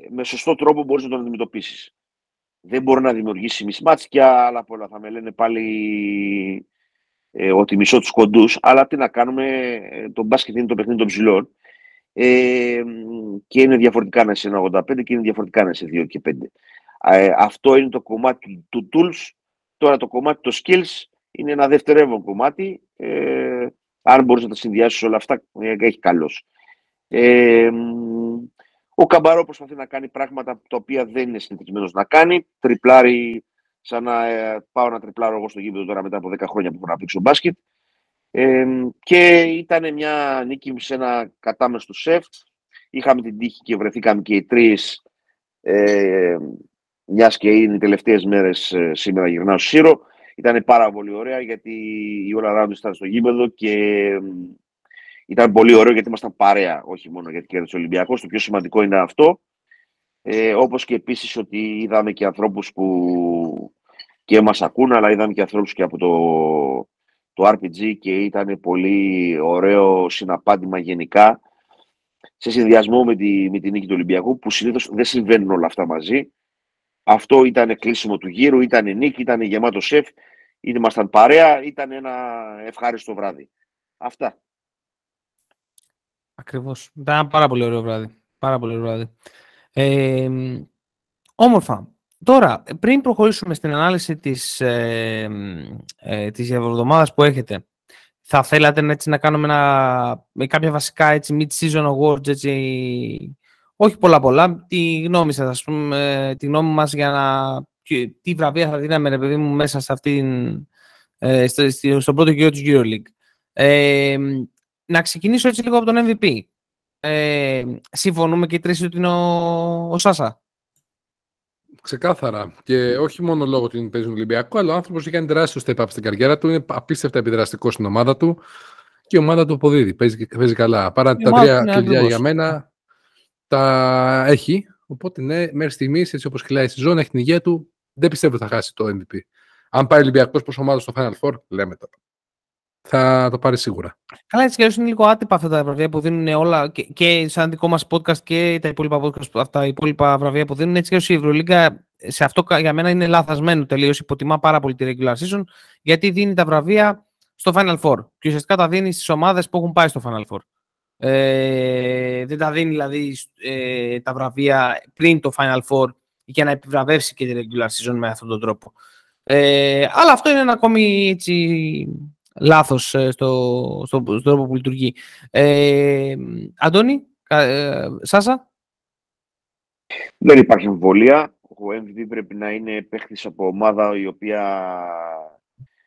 με σωστό τρόπο μπορείς να τον αντιμετωπίσεις. Δεν μπορεί να δημιουργήσει μισμάτς και άλλα πολλά. Θα με λένε πάλι ε, ότι μισώ τους κοντούς, αλλά τι να κάνουμε, ε, το μπάσκετ είναι το παιχνίδι των ψηλών. Ε, και είναι διαφορετικά να είσαι 1,85 και είναι διαφορετικά να είσαι 2 και 5. Ε, αυτό είναι το κομμάτι του tools. Τώρα το κομμάτι των skills είναι ένα δευτερεύον κομμάτι. Ε, αν μπορείς να τα συνδυάσεις όλα αυτά, ε, έχει καλώ. Ε, ο Καμπαρό προσπαθεί να κάνει πράγματα τα οποία δεν είναι συνηθισμένος να κάνει. Τριπλάρει, σαν να ε, πάω να τριπλάρω εγώ στο γήπεδο τώρα μετά από 10 χρόνια που έχω να παίξω μπάσκετ. Ε, και ήταν μια νίκη σε ένα κατάμεστο σεφ. Είχαμε την τύχη και βρεθήκαμε και οι τρεις. Ε, μιας και είναι οι τελευταίες μέρες ε, σήμερα γυρνάω στο Σύρο. Ήταν πάρα πολύ ωραία γιατί η όλα ράντα ήταν στο γήπεδο και ήταν πολύ ωραίο γιατί ήμασταν παρέα, όχι μόνο γιατί κέρδισε ο Ολυμπιακός. Το πιο σημαντικό είναι αυτό. Ε, Όπως και επίσης ότι είδαμε και ανθρώπους που και μας ακούν, αλλά είδαμε και ανθρώπους και από το, το RPG και ήταν πολύ ωραίο συναπάντημα γενικά σε συνδυασμό με τη, με τη νίκη του Ολυμπιακού, που συνήθως δεν συμβαίνουν όλα αυτά μαζί. Αυτό ήταν κλείσιμο του γύρου, ήταν νίκη, ήταν γεμάτο σεφ, ήμασταν παρέα, ήταν ένα ευχάριστο βράδυ. Αυτά. Ακριβώς. Ήταν ένα πάρα πολύ ωραίο βράδυ. Πάρα πολύ ωραίο βράδυ. Ε, όμορφα. Τώρα, πριν προχωρήσουμε στην ανάλυση της, ε, ε, της που έχετε, θα θέλατε έτσι, να κάνουμε ένα, με κάποια βασικά έτσι, mid-season awards, έτσι, όχι πολλά πολλά, τη γνώμη σας, ας πούμε, τη γνώμη μας για να, τι βραβεία θα δίναμε, ρε παιδί μου, μέσα σε αυτήν, ε, στο, στο πρώτο γύρο της EuroLeague. Ε, να ξεκινήσω έτσι λίγο από τον MVP. Ε, συμφωνούμε και οι τρεις ότι είναι ο, ο Σάσα. Ξεκάθαρα. Και όχι μόνο λόγω ότι παίζει Ολυμπιακό, αλλά ο άνθρωπος έχει κάνει τεράστιο step up στην καριέρα του. Είναι απίστευτα επιδραστικό στην ομάδα του και η ομάδα του αποδίδει. Παίζει, παίζει καλά. Παρά τα τρία κλειδιά για μένα τα έχει. Οπότε ναι, μέχρι στιγμής, έτσι όπως κυλάει η σεζόν, έχει την υγεία του. Δεν πιστεύω ότι θα χάσει το MVP. Αν πάει Ολυμπιακός προς ομάδα στο Final Four, λέμε τώρα θα το πάρεις σίγουρα. Καλά, έτσι και είναι λίγο άτυπα αυτά τα βραβεία που δίνουν όλα και, και σαν δικό μας podcast και τα υπόλοιπα podcast, αυτά τα υπόλοιπα βραβεία που δίνουν. Έτσι και η Ευρωλίγκα σε αυτό για μένα είναι λάθασμένο τελείως. Υποτιμά πάρα πολύ τη regular season γιατί δίνει τα βραβεία στο Final Four. Και ουσιαστικά τα δίνει στις ομάδες που έχουν πάει στο Final Four. Ε, δεν τα δίνει δηλαδή ε, τα βραβεία πριν το Final Four για να επιβραβεύσει και τη regular season με αυτόν τον τρόπο. Ε, αλλά αυτό είναι ένα ακόμη έτσι, λάθος ε, στο, στο, στο τρόπο που λειτουργεί. Ε, Αντώνη, ε, Σάσα; Δεν υπάρχει αμφιβολία. Ο MVP πρέπει να είναι παίχτη από ομάδα η οποία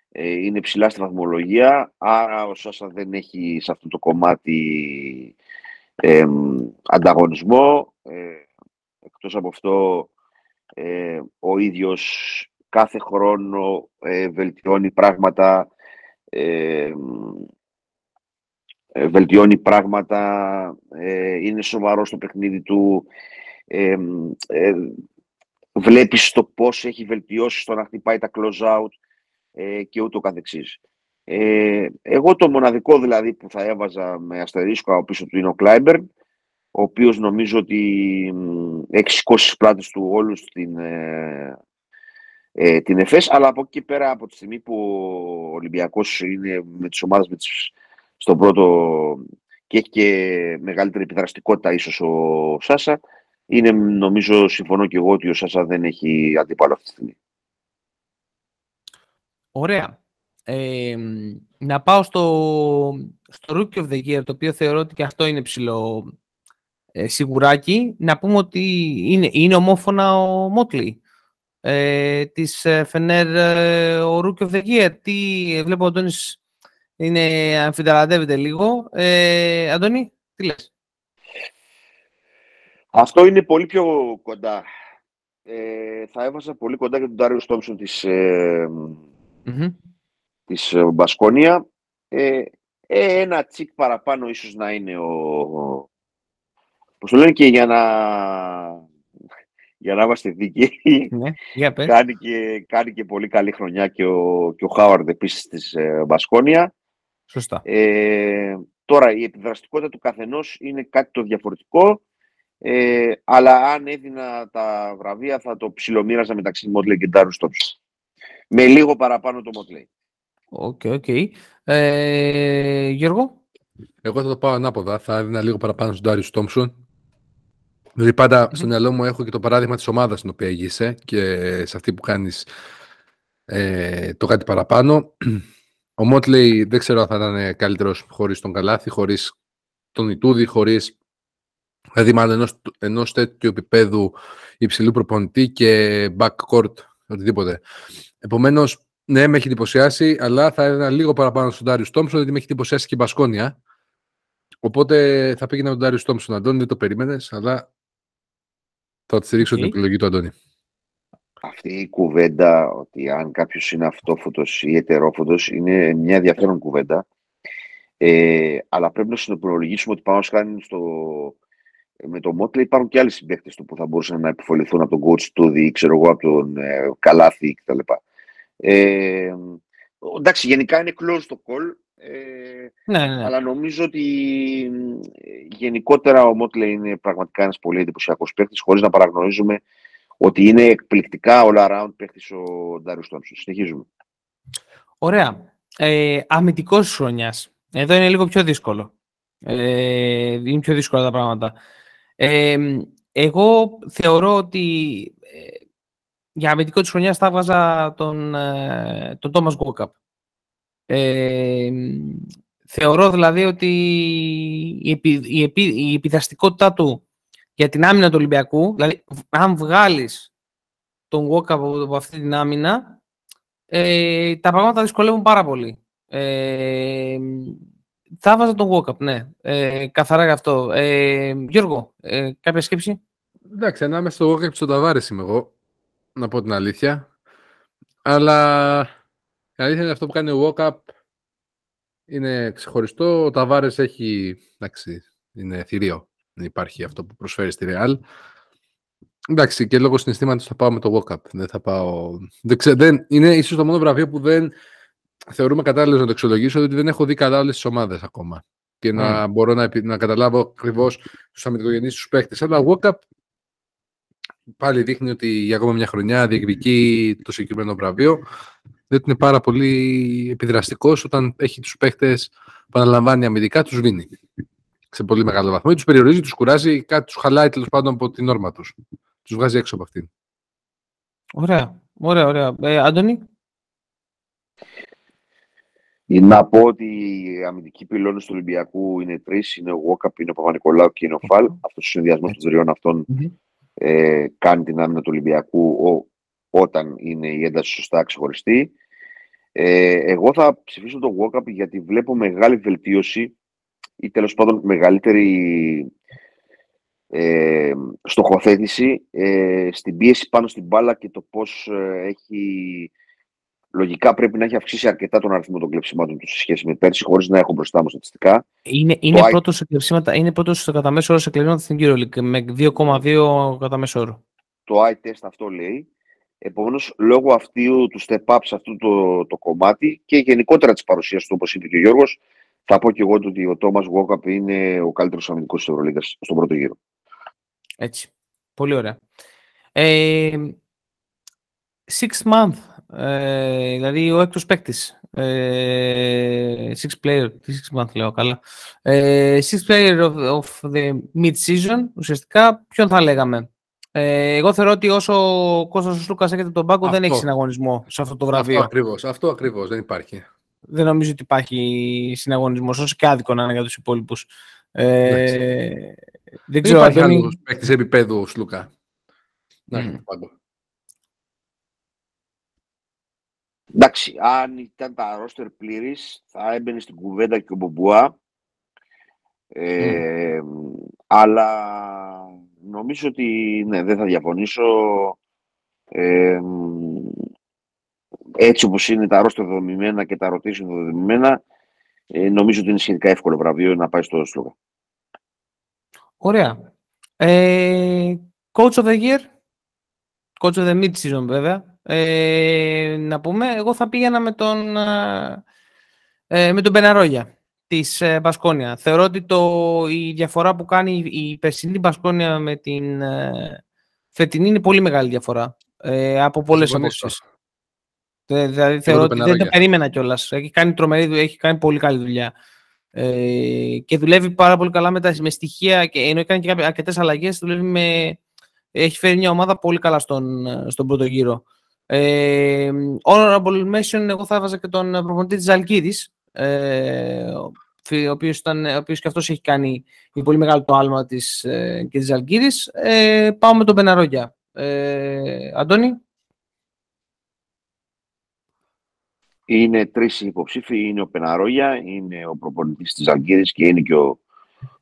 ε, είναι ψηλά στη βαθμολογία, άρα ο Σάσα δεν έχει σε αυτό το κομμάτι ε, ανταγωνισμό. Ε, εκτός από αυτό, ε, ο ίδιος κάθε χρόνο ε, βελτιώνει πράγματα, ε, βελτιώνει πράγματα, είναι σοβαρός στο παιχνίδι του, ε, βλέπεις το πώς έχει βελτιώσει στο να χτυπάει τα close out και ούτω καθεξής. εγώ το μοναδικό δηλαδή που θα έβαζα με αστερίσκο από πίσω του είναι ο Κλάιμπερν, ο οποίος νομίζω ότι έχει σηκώσει τις πλάτες του όλους την, ε, ε, την ΕΦΕΣ, αλλά από εκεί πέρα από τη στιγμή που ο Ολυμπιακός είναι με τις ομάδες με τις, στον πρώτο και έχει και μεγαλύτερη επιδραστικότητα ίσως ο Σάσα, είναι νομίζω, συμφωνώ και εγώ ότι ο Σάσα δεν έχει αντίπαλο αυτή τη στιγμή. Ωραία. Ε, να πάω στο, στο Rookie of the Year, το οποίο θεωρώ ότι και αυτό είναι ψηλό ε, σιγουράκι. Να πούμε ότι είναι, είναι ομόφωνα ο Μότλι ε, της ε, Φενέρ ε, ο Rookie of the Year. Τι βλέπω ο Αντώνης είναι, αμφιταλαντεύεται λίγο. Ε, Αντώνη, τι λες; Αυτό είναι πολύ πιο κοντά. Ε, θα έβαζα πολύ κοντά για τον Τάριο Στόμψον της, ε, mm-hmm. της Μπασκόνια. Ε, ένα τσικ παραπάνω ίσως να είναι ο, Πώς το λένε και για να, για να είμαστε δίκαιοι. Ναι, για πες. κάνει, και, κάνει και πολύ καλή χρονιά και ο, και ο Χάουαρντ επίσης της ε, Μπασκόνια. Σωστά. Ε, τώρα η επιδραστικότητα του καθενός είναι κάτι το διαφορετικό. Ε, αλλά αν έδινα τα βραβεία θα το ψιλομοίραζα μεταξύ Μότλε και Ντάριους Τόμψον. Με λίγο παραπάνω το Μότλε. OK, OK. Ε, Γιώργο; Εγώ θα το πάω ανάποδα. Θα έδινα λίγο παραπάνω στον Ντάριους Τόμψον. Δηλαδή πάντα στο μυαλό μου έχω και το παράδειγμα της ομάδας στην οποία είσαι και σε αυτή που κάνεις ε, το κάτι παραπάνω. Ο Μότλεϊ δεν ξέρω αν θα ήταν καλύτερος χωρίς τον Καλάθι, χωρίς τον Ιτούδη, χωρίς δηλαδή μάλλον ενός, ενός τέτοιου επίπεδου υψηλού προπονητή και backcourt, οτιδήποτε. Επομένως, ναι, με έχει εντυπωσιάσει, αλλά θα έδινα λίγο παραπάνω στον Ντάριο Τόμψον, γιατί με έχει εντυπωσιάσει και η Μπασκόνια. Οπότε θα πήγαινα με τον Ντάριο Τόμψον, Αντώνη, δεν το περίμενες, αλλά θα τη στηρίξω την επιλογή του Αντώνη. Αυτή η κουβέντα ότι αν κάποιος είναι αυτόφωτος ή ετερόφωτος είναι μια ενδιαφέρον κουβέντα. Ε, αλλά πρέπει να συνοπρολογίσουμε ότι πάνω σκάνει στο, με το Μότλε υπάρχουν και άλλοι συμπαίκτες του που θα μπορούσαν να επιφοληθούν από τον coach του ή ξέρω εγώ από τον ε, Καλάθι κτλ. Ε, εντάξει, γενικά είναι close το call. Ε, ναι, ναι, ναι. Αλλά νομίζω ότι γενικότερα ο Μότλε είναι πραγματικά ένας πολύ εντυπωσιακός παίκτης, χωρίς να παραγνωρίζουμε ότι είναι εκπληκτικά all around παίκτης ο Ντάριο Τόμψον. Συνεχίζουμε. Ωραία. Ε, Αμυντικός της χρονιάς. Εδώ είναι λίγο πιο δύσκολο. Ε, είναι πιο δύσκολα τα πράγματα. Ε, εγώ θεωρώ ότι ε, για αμυντικό της χρονιάς θα βάζα τον, ε, τον Thomas ε, θεωρώ δηλαδή ότι η, επι, η, επι, η επιδραστικότητά του για την άμυνα του Ολυμπιακού, δηλαδή αν βγάλεις τον Walk από, από αυτή την άμυνα, ε, τα πράγματα δυσκολεύουν πάρα πολύ. Ε, θα βάζα τον Walkup, ναι. Ε, καθαρά γι' αυτό. Ε, Γιώργο, ε, κάποια σκέψη; Εντάξει, ανάμεσα στο Walkup και στον Ταβάρες είμαι εγώ, να πω την αλήθεια. Αλλά η αλήθεια είναι αυτό που κάνει ο Walkup είναι ξεχωριστό. Ο Ταβάρες έχει. Εντάξει, είναι θηρίο. Δεν υπάρχει αυτό που προσφέρει στη Real. Εντάξει, και λόγω συναισθήματος θα πάω με το Walkup. Δεν θα πάω. Δεν ξέ, δεν... Είναι ίσως το μόνο βραβείο που δεν θεωρούμε κατάλληλο να το εξολογήσω, διότι δεν έχω δει καλά όλες τις ομάδες ακόμα. Και να mm. μπορώ να, να καταλάβω ακριβώς τους αμυντικογενείς τους παίχτε. Αλλά ο Walkup πάλι δείχνει ότι για ακόμα μια χρονιά διεκδικεί το συγκεκριμένο βραβείο διότι είναι πάρα πολύ επιδραστικός όταν έχει τους παίχτε που αναλαμβάνει αμυντικά, τους βίνει. Σε πολύ μεγάλο βαθμό. Ή τους περιορίζει, τους κουράζει, κάτι τους χαλάει τέλος πάντων από την όρμα τους. Τους βγάζει έξω από αυτήν. Ωραία. Ωραία, ωραία. Ε, Άντωνη; Να πω ότι οι αμυντικοί πυλώνε του Ολυμπιακού είναι τρεις. Είναι ο Βόκαπ, είναι ο Παπα-Νικολάου και είναι ο Φαλ. Αυτός ο συνδυασμός των τριών αυτών ε, κάνει την άμυνα του Ολυμπιακού όταν είναι η ένταση σωστά ξεχωριστή. Ε, εγώ θα ψηφίσω το walk γιατί βλέπω μεγάλη βελτίωση ή τέλος πάντων μεγαλύτερη ε, στοχοθέτηση ε, στην πίεση πάνω στην μπάλα και το πώς ε, έχει λογικά πρέπει να έχει αυξήσει αρκετά τον αριθμό των κλεψιμάτων του σε σχέση με πέρσι, χωρίς να έχω μπροστά μου στατιστικά. Είναι, είναι πρώτος σε κλεψίματα, είναι πρώτος κατά μέσο όρο σε κλεψίματα στην EuroLeague με 2,2 κατά μέσο όρο. Το iTest αυτό λέει. Επομένως, λόγω αυτού του step up σε αυτό το, το κομμάτι και γενικότερα της παρουσίας του, όπως είπε και ο Γιώργος, θα πω και εγώ ότι ο Τόμας Γουόκαπ είναι ο καλύτερος αμυντικός της Ευρωλίγα στον πρώτο γύρο. Έτσι. Πολύ ωραία. Ε, six month, ε, δηλαδή ο έκτος παίκτης. Ε, six player, τι six month λέω καλά. Ε, six player of, of the mid-season, ουσιαστικά, ποιον θα λέγαμε; Ε, εγώ θεωρώ ότι όσο ο Κώστας Λούκας έχετε τον πάγκο δεν έχει συναγωνισμό σε αυτό το βραβείο. Αυτό ακριβώς, αυτό ακριβώς δεν υπάρχει. Δεν νομίζω ότι υπάρχει συναγωνισμός, όσο και άδικο να είναι για τους υπόλοιπους. Ε, δεν ξέρω, υπάρχει Αντώνη... άλλος παίκτης επίπεδου Σλούκα. Mm. Εντάξει, αν ήταν τα ρόστερ πλήρης, θα έμπαινε στην κουβέντα και ο Μπομπουά. Ε, Αλλά νομίζω ότι ναι, δεν θα διαφωνήσω. Ε, έτσι όπως είναι τα ρόστερ δομημένα και τα ρωτήσεων δομημένα, ε, νομίζω ότι είναι σχετικά εύκολο βραβείο να πάει στο Σλούκα. Ωραία. Ε, coach of the year. Coach of the mid-season βέβαια. Ε, να πούμε, εγώ θα πήγαινα με τον, ε, με τον Μπεναρόγια της ε, Μπασκόνια. Θεωρώ ότι το, η διαφορά που κάνει η περσινή Μπασκόνια με την ε, φετινή είναι πολύ μεγάλη διαφορά. Ε, από πολλές απόψεις. Δηλαδή θεωρώ ότι δεν τα περίμενα κιόλας. Έχει κάνει τρομερή έχει κάνει πολύ καλή δουλειά. Ε, και δουλεύει πάρα πολύ καλά με, τα, με στοιχεία και ενώ έκανε και αρκετές αλλαγές, δουλεύει με. Έχει φέρει μια ομάδα πολύ καλά στον, στον πρώτο γύρο. Ε, honorable mention, εγώ θα έβαζα και τον προπονητή της Αλκίδης, ε, ο οποίος, ήταν, ο οποίος και αυτός έχει κάνει πολύ μεγάλο το άλμα της, ε, και της Αλκίδης. Ε, πάω με τον Πεναρόγια. Ε, Αντώνη; Είναι τρεις υποψήφοι. Είναι ο Πεναρόγια, είναι ο προπονητής της Αλγύρης και είναι και ο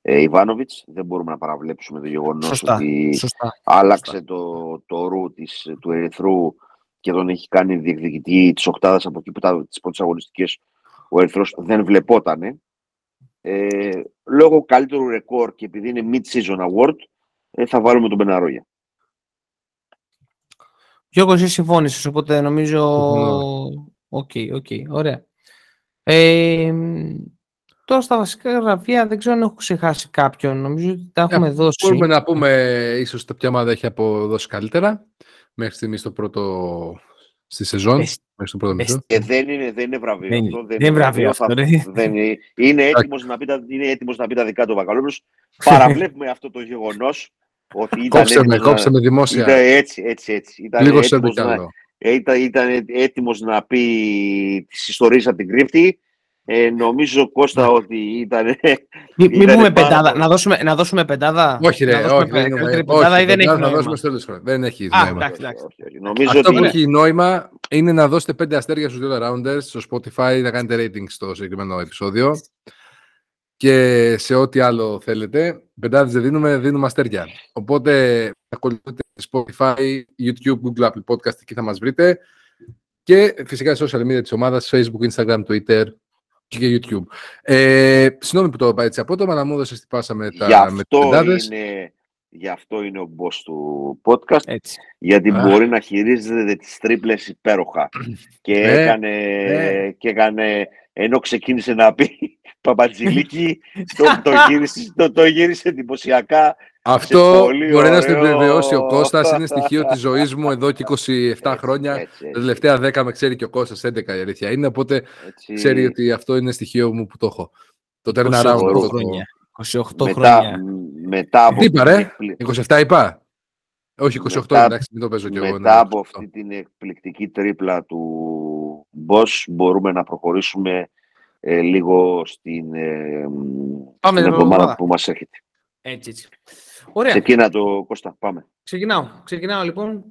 ε, Ιβάνοβιτς. Δεν μπορούμε να παραβλέψουμε το γεγονός ότι σωστά, άλλαξε Το, το ρου της, του Ερυθρού και τον έχει κάνει διεκδικητή της οκτάδας από εκεί που τις πρώτες αγωνιστικές ο Ερυθρός δεν βλεπόταν. Ε, λόγω καλύτερου ρεκόρ και επειδή είναι mid-season award, ε, θα βάλουμε τον Πεναρόγια. Γιώργος, εσύ συμφώνησες, οπότε νομίζω OK, okay, OK, okay, ωραία. Ε, τώρα στα βασικά βραβεία δεν ξέρω αν έχω ξεχάσει κάποιον. Νομίζω ότι τα έχουμε yeah, δώσει. Μπορούμε να πούμε ίσως τα ποια ομάδα έχει αποδώσει καλύτερα μέχρι στιγμής στο πρώτο στη σεζόν. Μέχρι στο πρώτο μισό. Ε, δεν, είναι, δεν είναι βραβείο. Δεν, αυτό, δεν είναι βραβείο αυτό. Θα, δεν είναι, είναι, έτοιμος να πει τα, είναι έτοιμος να πει τα δικά του Βακαλόπουλος. Παραβλέπουμε αυτό το γεγονός ότι ήταν κόψε με, κόψε με δημόσια. Ήταν έτσι, έτσι, έτσι. Ήταν Λίγο σε να, ήταν, ήταν έτοιμος να πει τις ιστορίες από την κρύπτη. Ε, νομίζω Κώστα ναι. ότι ήταν. Μην μη πούμε πεντάδα. Να δώσουμε, να δώσουμε πεντάδα. Όχι, ρε, όχι. Δεν, πεντάδα ή δεν έχει νόημα. δώσουμε στο τέλος Δεν έχει Α, νόημα. Εντάξει, εντάξει. Νομίζω Αυτό ότι... που έχει νόημα είναι να δώσετε πέντε αστέρια στους δύο rounders στο Spotify, να κάνετε rating στο συγκεκριμένο επεισόδιο. Και σε ό,τι άλλο θέλετε. Πεντάδες δεν δίνουμε, δίνουμε αστέρια. Οπότε ακολουθείτε Spotify, YouTube, Google, Apple Podcast, εκεί θα μας βρείτε. Και φυσικά σε social media της ομάδας, Facebook, Instagram, Twitter και YouTube. Ε, συγγνώμη που το είπα έτσι απότομα, αλλά μου έδωσες την πάσα με τα γι αυτό είναι, Γι' αυτό είναι ο boss του podcast, έτσι. γιατί Α. μπορεί να χειρίζεται τις τρίπλες υπέροχα. και, ε, έκανε, ε. και έκανε, ενώ ξεκίνησε να πει Παπατζηλίκη, το, το, γύρισε, το, το γύρισε εντυπωσιακά αυτό μπορεί να το επιβεβαιώσει ο Κώστας, είναι στοιχείο της ζωής μου εδώ και 27 χρόνια. Έτσι, Τα τελευταία 10 με ξέρει και ο Κώστας, 11 η αλήθεια είναι, οπότε έτσι. ξέρει ότι αυτό είναι στοιχείο μου που το έχω. Το turn around. 28 χρόνια. 28 μετά, χρόνια. Μετά από Τι είπα ρε, 27 είπα; Όχι, 28, μετά, εντάξει, μην το παίζω κι εγώ. Ναι, μετά από αυτή την εκπληκτική τρίπλα του Boss μπορούμε να προχωρήσουμε ε, λίγο στην, ε, στην εβδομάδα που μας έρχεται. Έτσι, έτσι. Ωραία. Ξεκίνα το Κώστα, πάμε. Ξεκινάω. Ξεκινάω λοιπόν.